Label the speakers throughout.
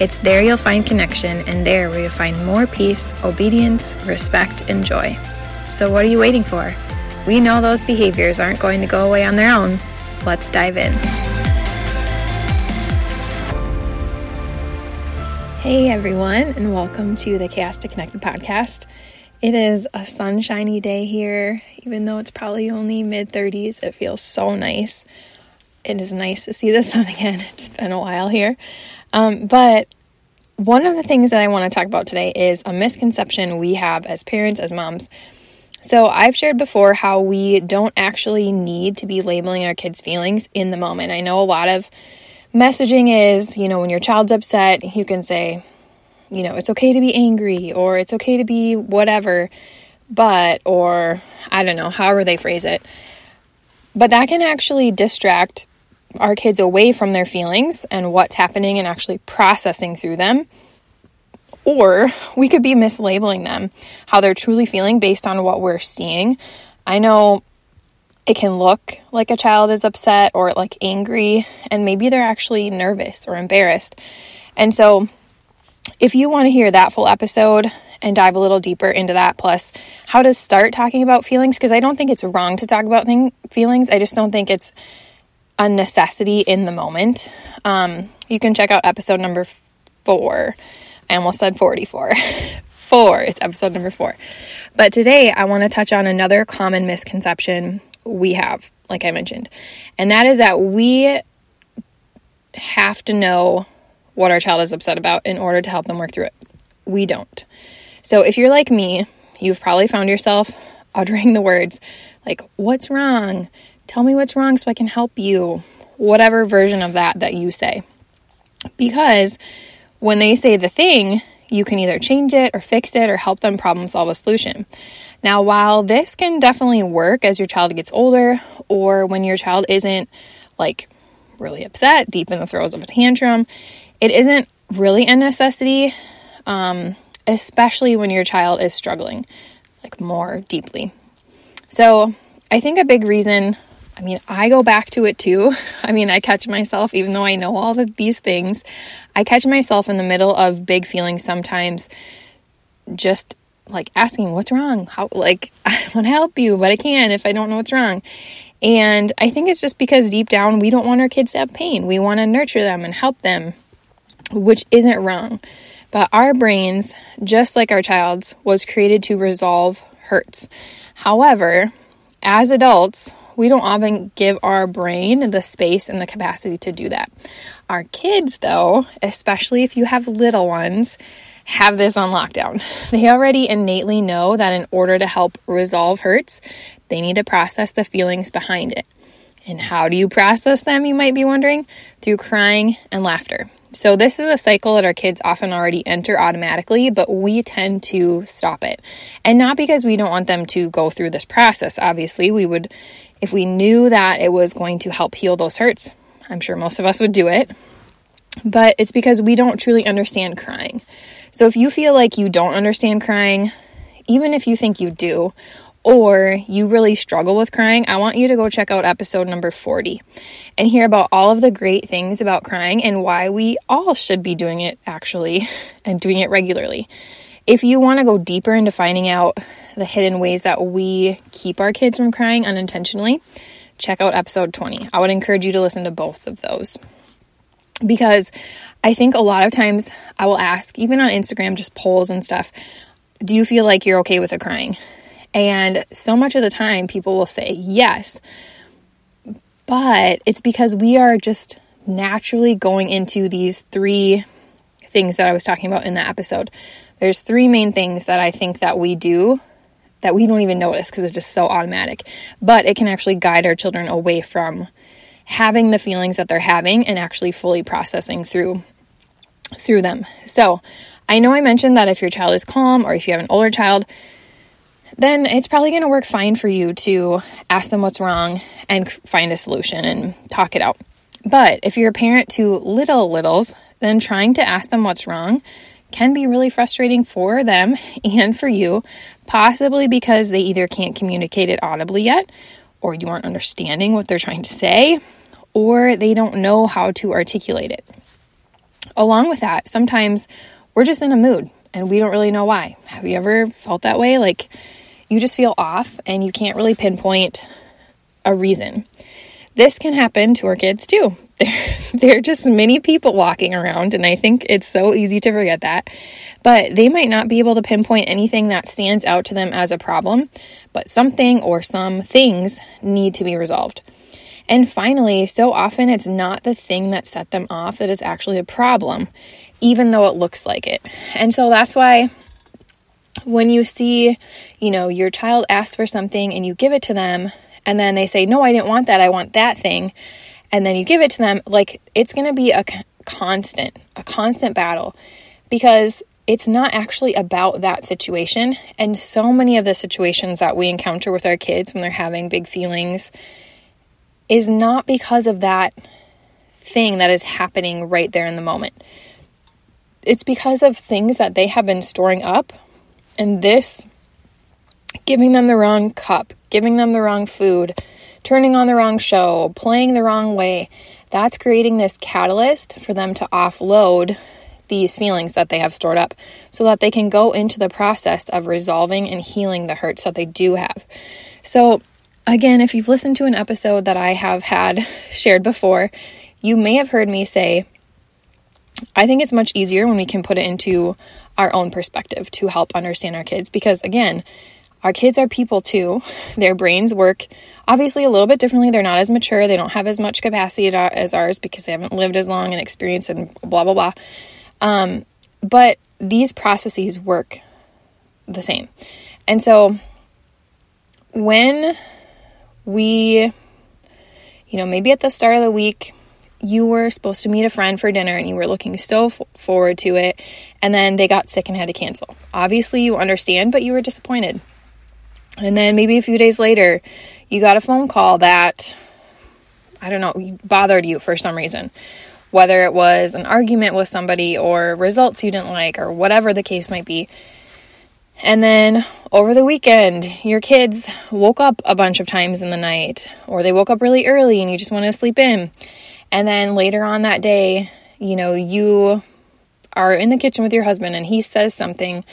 Speaker 1: It's there you'll find connection, and there where you'll find more peace, obedience, respect, and joy. So, what are you waiting for? We know those behaviors aren't going to go away on their own. Let's dive in. Hey, everyone, and welcome to the Chaos to Connected podcast. It is a sunshiny day here, even though it's probably only mid 30s. It feels so nice. It is nice to see the sun again. It's been a while here. Um, but one of the things that I want to talk about today is a misconception we have as parents, as moms. So, I've shared before how we don't actually need to be labeling our kids' feelings in the moment. I know a lot of messaging is, you know, when your child's upset, you can say, you know, it's okay to be angry or it's okay to be whatever, but, or I don't know, however they phrase it. But that can actually distract our kids away from their feelings and what's happening and actually processing through them. Or we could be mislabeling them, how they're truly feeling based on what we're seeing. I know it can look like a child is upset or like angry, and maybe they're actually nervous or embarrassed. And so, if you want to hear that full episode and dive a little deeper into that, plus how to start talking about feelings, because I don't think it's wrong to talk about thing, feelings, I just don't think it's a necessity in the moment, um, you can check out episode number four. I almost said 44. four. It's episode number four. But today I want to touch on another common misconception we have, like I mentioned, and that is that we have to know what our child is upset about in order to help them work through it. We don't. So if you're like me, you've probably found yourself uttering the words like, What's wrong? Tell me what's wrong so I can help you. Whatever version of that that you say. Because when they say the thing, you can either change it or fix it or help them problem solve a solution. Now, while this can definitely work as your child gets older or when your child isn't like really upset, deep in the throes of a tantrum, it isn't really a necessity, um, especially when your child is struggling like more deeply. So, I think a big reason I mean, I go back to it too. I mean, I catch myself, even though I know all of these things, I catch myself in the middle of big feelings sometimes, just like asking, What's wrong? How, like, I want to help you, but I can if I don't know what's wrong. And I think it's just because deep down we don't want our kids to have pain. We want to nurture them and help them, which isn't wrong. But our brains, just like our child's, was created to resolve hurts. However, as adults, we don't often give our brain the space and the capacity to do that. Our kids, though, especially if you have little ones, have this on lockdown. They already innately know that in order to help resolve hurts, they need to process the feelings behind it. And how do you process them, you might be wondering? Through crying and laughter. So, this is a cycle that our kids often already enter automatically, but we tend to stop it. And not because we don't want them to go through this process. Obviously, we would if we knew that it was going to help heal those hurts, I'm sure most of us would do it. But it's because we don't truly understand crying. So if you feel like you don't understand crying, even if you think you do, or you really struggle with crying, I want you to go check out episode number 40 and hear about all of the great things about crying and why we all should be doing it actually and doing it regularly. If you want to go deeper into finding out the hidden ways that we keep our kids from crying unintentionally, check out episode 20. I would encourage you to listen to both of those. Because I think a lot of times I will ask, even on Instagram, just polls and stuff, do you feel like you're okay with the crying? And so much of the time, people will say yes. But it's because we are just naturally going into these three things that I was talking about in that episode there's three main things that I think that we do that we don't even notice because it's just so automatic. But it can actually guide our children away from having the feelings that they're having and actually fully processing through through them. So, I know I mentioned that if your child is calm or if you have an older child, then it's probably going to work fine for you to ask them what's wrong and find a solution and talk it out. But if you're a parent to little littles, then trying to ask them what's wrong can be really frustrating for them and for you, possibly because they either can't communicate it audibly yet, or you aren't understanding what they're trying to say, or they don't know how to articulate it. Along with that, sometimes we're just in a mood and we don't really know why. Have you ever felt that way? Like you just feel off and you can't really pinpoint a reason. This can happen to our kids too. They're, they're just many people walking around, and I think it's so easy to forget that. But they might not be able to pinpoint anything that stands out to them as a problem, but something or some things need to be resolved. And finally, so often it's not the thing that set them off that is actually a problem, even though it looks like it. And so that's why when you see, you know, your child asks for something and you give it to them, and then they say, No, I didn't want that, I want that thing, and then you give it to them, like it's going to be a constant, a constant battle because it's not actually about that situation. And so many of the situations that we encounter with our kids when they're having big feelings is not because of that thing that is happening right there in the moment. It's because of things that they have been storing up, and this giving them the wrong cup, giving them the wrong food, turning on the wrong show, playing the wrong way. That's creating this catalyst for them to offload these feelings that they have stored up so that they can go into the process of resolving and healing the hurts that they do have. So, Again, if you've listened to an episode that I have had shared before, you may have heard me say, I think it's much easier when we can put it into our own perspective to help understand our kids because, again, our kids are people too. Their brains work obviously a little bit differently. They're not as mature, they don't have as much capacity as ours because they haven't lived as long and experienced and blah, blah, blah. Um, but these processes work the same. And so when we, you know, maybe at the start of the week, you were supposed to meet a friend for dinner and you were looking so f- forward to it, and then they got sick and had to cancel. Obviously, you understand, but you were disappointed. And then maybe a few days later, you got a phone call that, I don't know, bothered you for some reason. Whether it was an argument with somebody or results you didn't like or whatever the case might be. And then over the weekend, your kids woke up a bunch of times in the night, or they woke up really early and you just wanted to sleep in. And then later on that day, you know, you are in the kitchen with your husband and he says something.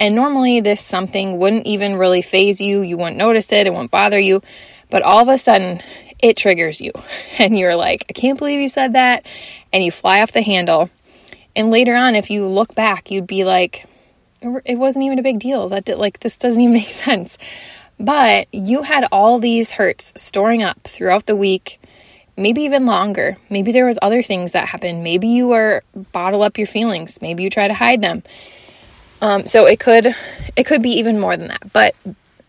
Speaker 1: And normally, this something wouldn't even really phase you. You wouldn't notice it, it won't bother you. But all of a sudden, it triggers you. And you're like, I can't believe you said that. And you fly off the handle. And later on, if you look back, you'd be like, it wasn't even a big deal. That did, like this doesn't even make sense. But you had all these hurts storing up throughout the week, maybe even longer. Maybe there was other things that happened. Maybe you were bottle up your feelings. Maybe you try to hide them. Um, so it could it could be even more than that. But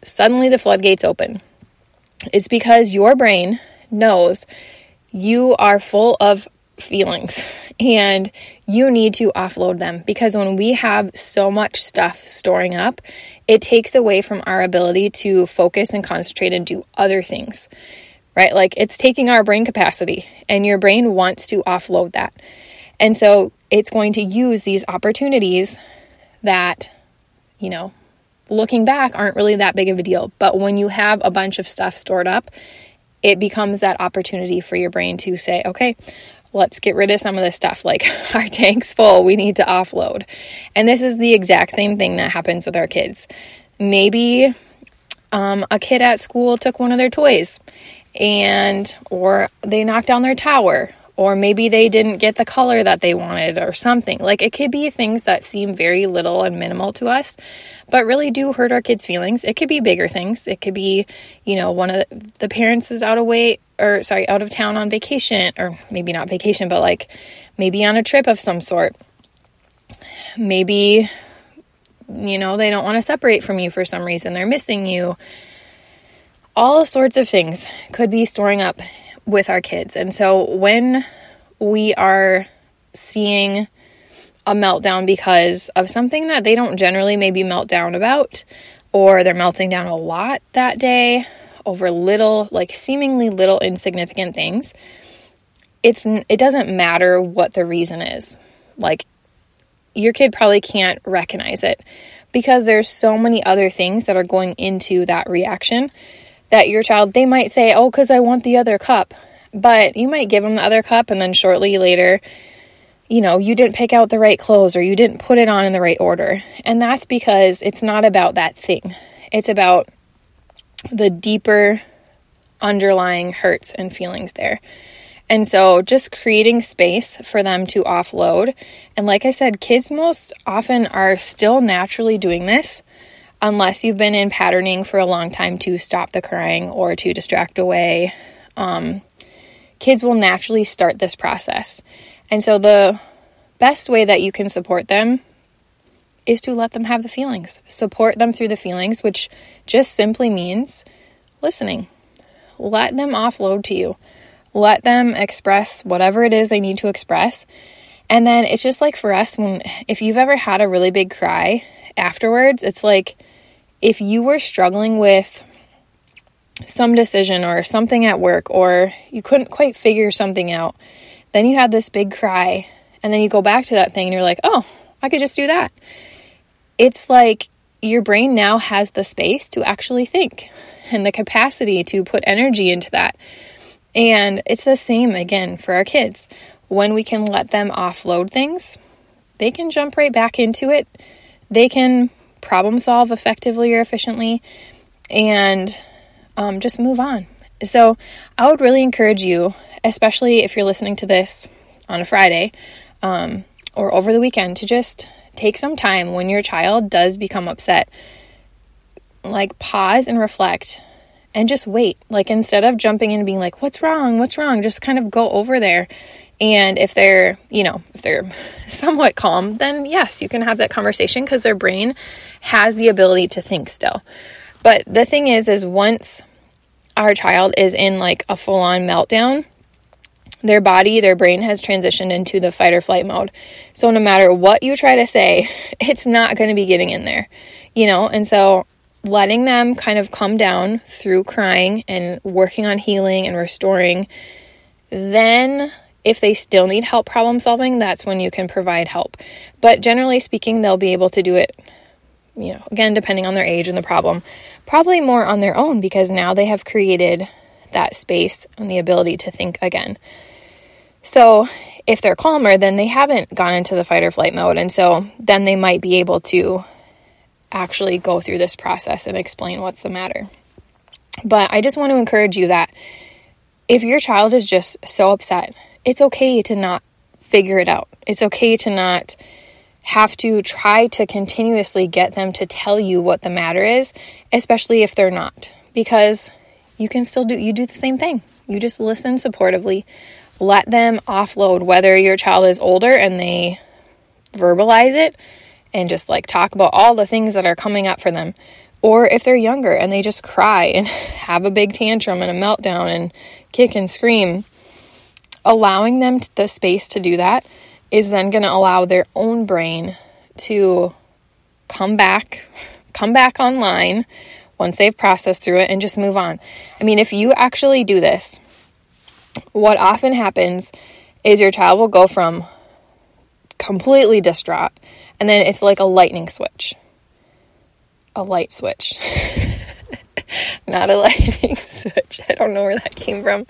Speaker 1: suddenly the floodgates open. It's because your brain knows you are full of feelings and you need to offload them because when we have so much stuff storing up, it takes away from our ability to focus and concentrate and do other things, right? Like it's taking our brain capacity, and your brain wants to offload that. And so it's going to use these opportunities that, you know, looking back aren't really that big of a deal. But when you have a bunch of stuff stored up, it becomes that opportunity for your brain to say, okay, let's get rid of some of this stuff. Like our tank's full, we need to offload. And this is the exact same thing that happens with our kids. Maybe um, a kid at school took one of their toys and or they knocked down their tower or maybe they didn't get the color that they wanted or something. Like it could be things that seem very little and minimal to us, but really do hurt our kids' feelings. It could be bigger things. It could be, you know, one of the, the parents is out of weight or sorry, out of town on vacation or maybe not vacation, but like maybe on a trip of some sort. Maybe you know, they don't want to separate from you for some reason. They're missing you. All sorts of things could be storing up with our kids. And so when we are seeing a meltdown because of something that they don't generally maybe melt down about, or they're melting down a lot that day over little, like seemingly little insignificant things, it's it doesn't matter what the reason is. Like your kid probably can't recognize it because there's so many other things that are going into that reaction that your child they might say, "Oh, cuz I want the other cup." But you might give them the other cup and then shortly later you know, you didn't pick out the right clothes or you didn't put it on in the right order. And that's because it's not about that thing. It's about the deeper underlying hurts and feelings there. And so just creating space for them to offload. And like I said, kids most often are still naturally doing this unless you've been in patterning for a long time to stop the crying or to distract away. Um, kids will naturally start this process. And so the best way that you can support them is to let them have the feelings. Support them through the feelings, which just simply means listening. Let them offload to you. Let them express whatever it is they need to express. And then it's just like for us when if you've ever had a really big cry afterwards, it's like if you were struggling with some decision or something at work or you couldn't quite figure something out, then you had this big cry and then you go back to that thing and you're like, "Oh, I could just do that." It's like your brain now has the space to actually think and the capacity to put energy into that. And it's the same again for our kids. When we can let them offload things, they can jump right back into it. They can problem solve effectively or efficiently and um, just move on. So, I would really encourage you, especially if you're listening to this on a Friday um, or over the weekend, to just take some time when your child does become upset. Like, pause and reflect and just wait. Like instead of jumping in and being like, what's wrong? What's wrong? Just kind of go over there. And if they're, you know, if they're somewhat calm, then yes, you can have that conversation because their brain has the ability to think still. But the thing is, is once our child is in like a full on meltdown, their body, their brain has transitioned into the fight or flight mode. So no matter what you try to say, it's not going to be getting in there, you know? And so letting them kind of come down through crying and working on healing and restoring. Then, if they still need help problem solving, that's when you can provide help. But generally speaking, they'll be able to do it, you know, again, depending on their age and the problem, probably more on their own because now they have created that space and the ability to think again. So, if they're calmer, then they haven't gone into the fight or flight mode. And so then they might be able to actually go through this process and explain what's the matter. But I just want to encourage you that if your child is just so upset, it's okay to not figure it out. It's okay to not have to try to continuously get them to tell you what the matter is, especially if they're not, because you can still do you do the same thing. You just listen supportively, let them offload whether your child is older and they verbalize it and just like talk about all the things that are coming up for them. Or if they're younger and they just cry and have a big tantrum and a meltdown and kick and scream, allowing them the space to do that is then going to allow their own brain to come back, come back online once they've processed through it and just move on. I mean, if you actually do this, what often happens is your child will go from completely distraught and then it's like a lightning switch. A light switch. Not a lightning switch. I don't know where that came from.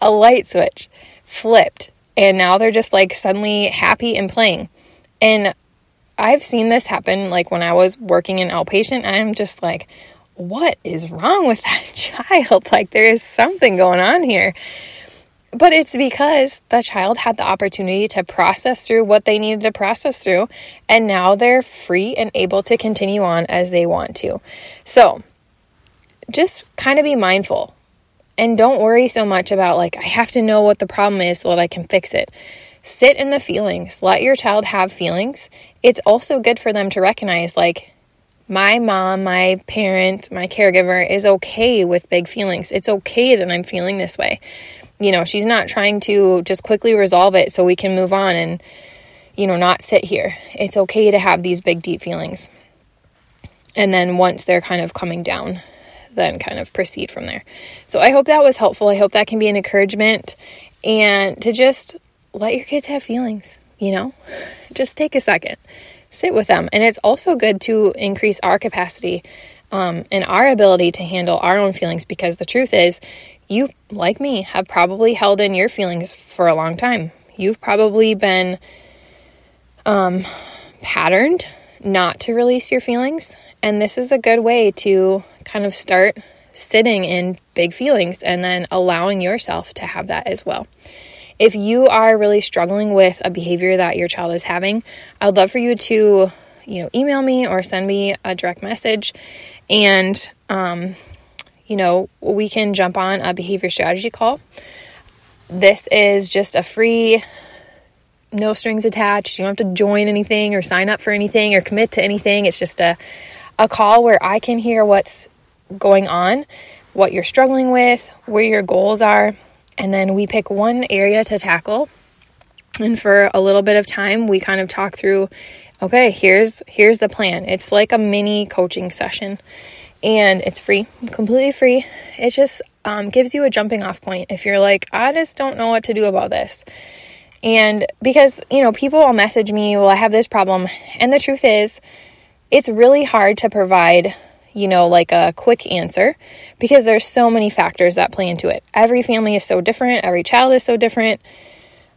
Speaker 1: A light switch flipped. And now they're just like suddenly happy and playing. And I've seen this happen like when I was working in outpatient. I'm just like, what is wrong with that child? Like, there is something going on here. But it's because the child had the opportunity to process through what they needed to process through, and now they're free and able to continue on as they want to. So just kind of be mindful and don't worry so much about, like, I have to know what the problem is so that I can fix it. Sit in the feelings, let your child have feelings. It's also good for them to recognize, like, my mom, my parent, my caregiver is okay with big feelings. It's okay that I'm feeling this way you know, she's not trying to just quickly resolve it so we can move on and, you know, not sit here. It's okay to have these big, deep feelings. And then once they're kind of coming down, then kind of proceed from there. So I hope that was helpful. I hope that can be an encouragement and to just let your kids have feelings, you know? Just take a second, sit with them. And it's also good to increase our capacity um, and our ability to handle our own feelings because the truth is, you, like me, have probably held in your feelings for a long time. You've probably been um, patterned not to release your feelings. And this is a good way to kind of start sitting in big feelings and then allowing yourself to have that as well. If you are really struggling with a behavior that your child is having, I would love for you to, you know, email me or send me a direct message and um, you know, we can jump on a behavior strategy call. This is just a free no strings attached. You don't have to join anything or sign up for anything or commit to anything. It's just a a call where I can hear what's going on, what you're struggling with, where your goals are, and then we pick one area to tackle. And for a little bit of time, we kind of talk through okay, here's here's the plan. It's like a mini coaching session. And it's free, completely free. It just um, gives you a jumping off point if you're like, I just don't know what to do about this. And because, you know, people will message me, well, I have this problem. And the truth is, it's really hard to provide you know, like a quick answer because there's so many factors that play into it. Every family is so different, every child is so different.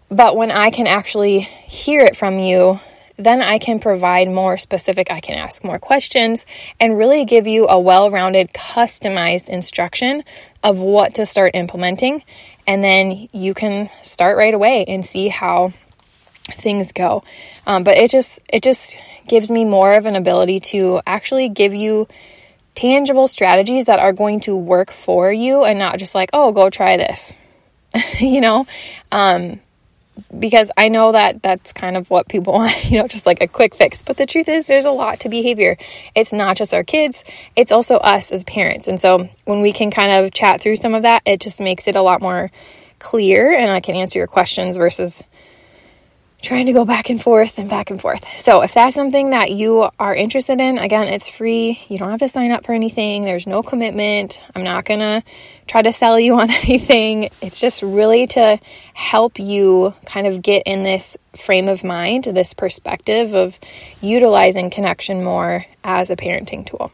Speaker 1: But when I can actually hear it from you, then I can provide more specific, I can ask more questions and really give you a well rounded, customized instruction of what to start implementing. And then you can start right away and see how things go. Um, but it just, it just gives me more of an ability to actually give you tangible strategies that are going to work for you and not just like, oh, go try this, you know? Um, because I know that that's kind of what people want, you know, just like a quick fix. But the truth is, there's a lot to behavior. It's not just our kids, it's also us as parents. And so when we can kind of chat through some of that, it just makes it a lot more clear and I can answer your questions versus trying to go back and forth and back and forth. So, if that's something that you are interested in, again, it's free. You don't have to sign up for anything, there's no commitment. I'm not going to try to sell you on anything. It's just really to help you kind of get in this frame of mind, this perspective of utilizing connection more as a parenting tool.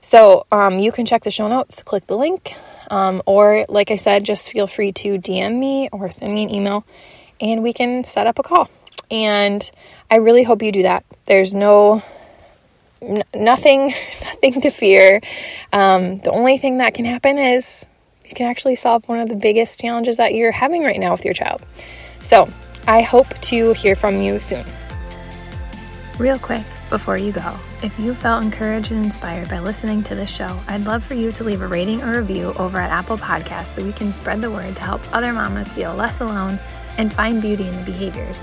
Speaker 1: So, um, you can check the show notes, click the link, um, or like I said, just feel free to DM me or send me an email and we can set up a call. And I really hope you do that. There's no n- nothing nothing to fear. Um, the only thing that can happen is you can actually solve one of the biggest challenges that you're having right now with your child. So, I hope to hear from you soon. Real quick before you go, if you felt encouraged and inspired by listening to this show, I'd love for you to leave a rating or review over at Apple Podcasts so we can spread the word to help other mamas feel less alone and find beauty in the behaviors.